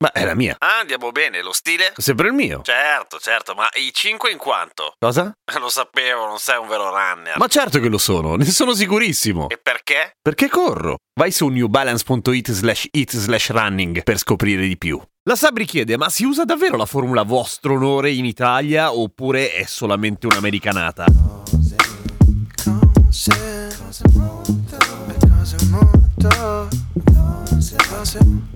Ma è la mia. Ah, andiamo bene, lo stile? Sempre il mio. Certo, certo, ma i 5 in quanto? Cosa? Lo sapevo, non sei un vero runner. Ma certo che lo sono, ne sono sicurissimo. E perché? Perché corro? Vai su newbalance.it slash it slash running per scoprire di più. La Sabri chiede, ma si usa davvero la formula vostro onore in Italia oppure è solamente un'americanata? Cose, cose molto, cose molto, cose, cose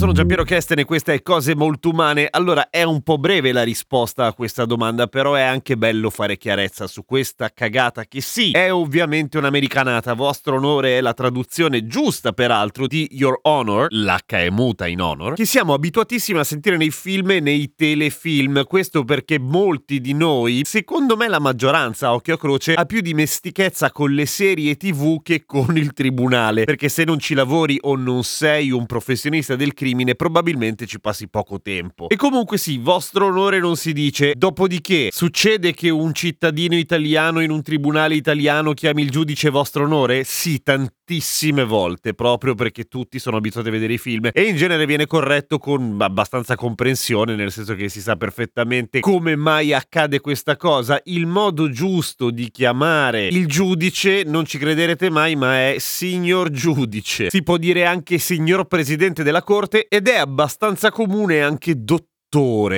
sono Giampiero Kesten e questa è Cose Molto Umane. Allora, è un po' breve la risposta a questa domanda, però è anche bello fare chiarezza su questa cagata che sì, è ovviamente un'americanata. Vostro onore è la traduzione giusta, peraltro, di Your Honor, l'H è muta in honor, che siamo abituatissimi a sentire nei film e nei telefilm. Questo perché molti di noi, secondo me la maggioranza, occhio a croce, ha più dimestichezza con le serie tv che con il tribunale. Perché se non ci lavori o non sei un professionista del crimine, probabilmente ci passi poco tempo. E comunque sì, vostro onore non si dice. Dopodiché, succede che un cittadino italiano in un tribunale italiano chiami il giudice vostro onore? Sì, tantissime volte, proprio perché tutti sono abituati a vedere i film e in genere viene corretto con abbastanza comprensione, nel senso che si sa perfettamente come mai accade questa cosa. Il modo giusto di chiamare il giudice, non ci crederete mai, ma è signor giudice. Si può dire anche signor presidente della corte ed è abbastanza comune anche dottore.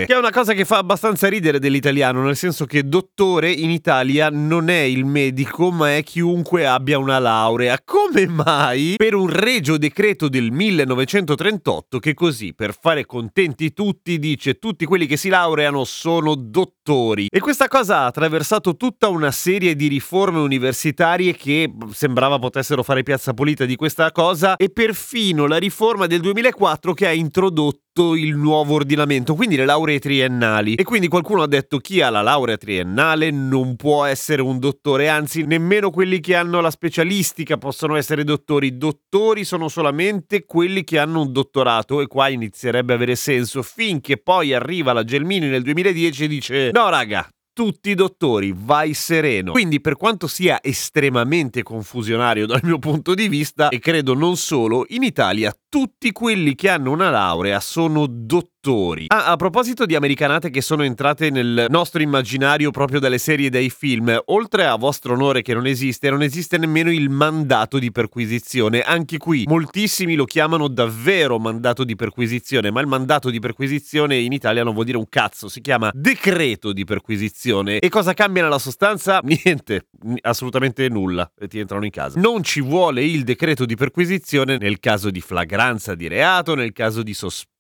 Che è una cosa che fa abbastanza ridere dell'italiano, nel senso che dottore in Italia non è il medico, ma è chiunque abbia una laurea. Come mai? Per un regio decreto del 1938 che così, per fare contenti tutti, dice tutti quelli che si laureano sono dottori. E questa cosa ha attraversato tutta una serie di riforme universitarie che sembrava potessero fare piazza pulita di questa cosa e perfino la riforma del 2004 che ha introdotto il nuovo ordinamento, quindi le lauree triennali. E quindi qualcuno ha detto chi ha la laurea triennale non può essere un dottore, anzi nemmeno quelli che hanno la specialistica possono essere dottori. Dottori sono solamente quelli che hanno un dottorato e qua inizierebbe a avere senso finché poi arriva la Gelmini nel 2010 e dice no raga, tutti dottori, vai sereno. Quindi, per quanto sia estremamente confusionario dal mio punto di vista, e credo non solo, in Italia tutti quelli che hanno una laurea sono dottori. Ah, a proposito di americanate che sono entrate nel nostro immaginario proprio dalle serie e dai film, oltre a vostro onore che non esiste, non esiste nemmeno il mandato di perquisizione. Anche qui moltissimi lo chiamano davvero mandato di perquisizione, ma il mandato di perquisizione in Italia non vuol dire un cazzo, si chiama decreto di perquisizione. E cosa cambia nella sostanza? Niente, assolutamente nulla. Ti entrano in casa. Non ci vuole il decreto di perquisizione nel caso di flagranza di reato, nel caso di sospetto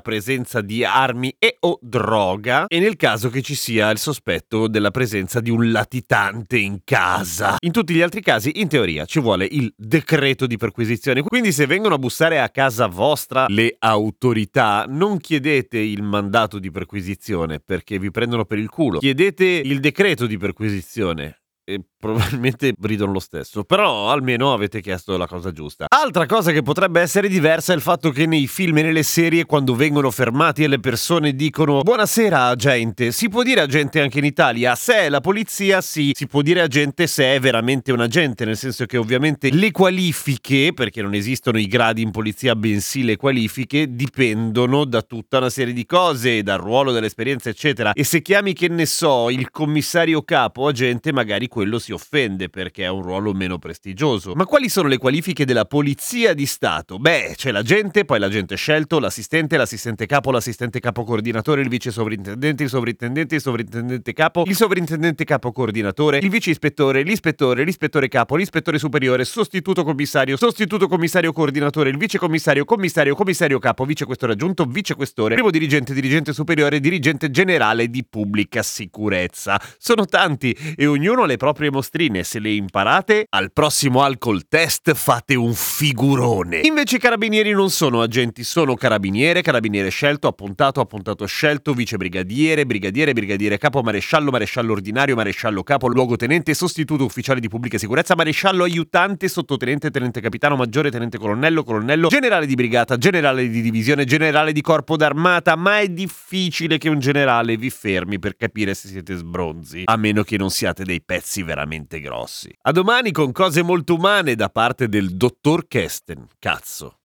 presenza di armi e o droga e nel caso che ci sia il sospetto della presenza di un latitante in casa. In tutti gli altri casi, in teoria, ci vuole il decreto di perquisizione. Quindi se vengono a bussare a casa vostra le autorità, non chiedete il mandato di perquisizione perché vi prendono per il culo. Chiedete il decreto di perquisizione e probabilmente ridono lo stesso, però almeno avete chiesto la cosa giusta. Altra cosa che potrebbe essere diversa è il fatto che nei film e nelle serie quando vengono fermati e le persone dicono buonasera agente, si può dire agente anche in Italia, se è la polizia sì, si può dire agente se è veramente un agente, nel senso che ovviamente le qualifiche, perché non esistono i gradi in polizia bensì le qualifiche, dipendono da tutta una serie di cose, dal ruolo, dall'esperienza eccetera, e se chiami che ne so il commissario capo agente magari quello si offende perché ha un ruolo meno prestigioso. Ma quali sono le qualifiche della polizia di Stato? Beh, c'è l'agente, poi l'agente scelto, l'assistente, l'assistente capo, l'assistente capo coordinatore, il vice sovrintendente, il sovrintendente, il sovrintendente capo, il sovrintendente capo coordinatore, il vice ispettore, l'ispettore, l'ispettore capo, l'ispettore superiore, sostituto commissario, sostituto commissario coordinatore, il vice commissario, commissario, commissario capo, vice questore aggiunto, vice questore, primo dirigente, dirigente superiore, dirigente generale di pubblica sicurezza. Sono tanti e ognuno ha le proprie proprie mostrine. Se le imparate, al prossimo alcol test fate un figurone. Invece i carabinieri non sono agenti, sono carabiniere, carabiniere scelto, appuntato, appuntato scelto, vicebrigadiere, brigadiere, brigadiere capo, maresciallo, maresciallo ordinario, maresciallo capo, luogotenente, sostituto ufficiale di pubblica sicurezza, maresciallo aiutante, sottotenente, tenente capitano, maggiore, tenente colonnello, colonnello, generale di brigata, generale di divisione, generale di corpo d'armata, ma è difficile che un generale vi fermi per capire se siete sbronzi, a meno che non siate dei pezzi veramente grossi. A domani con cose molto umane da parte del dottor Kesten. Cazzo.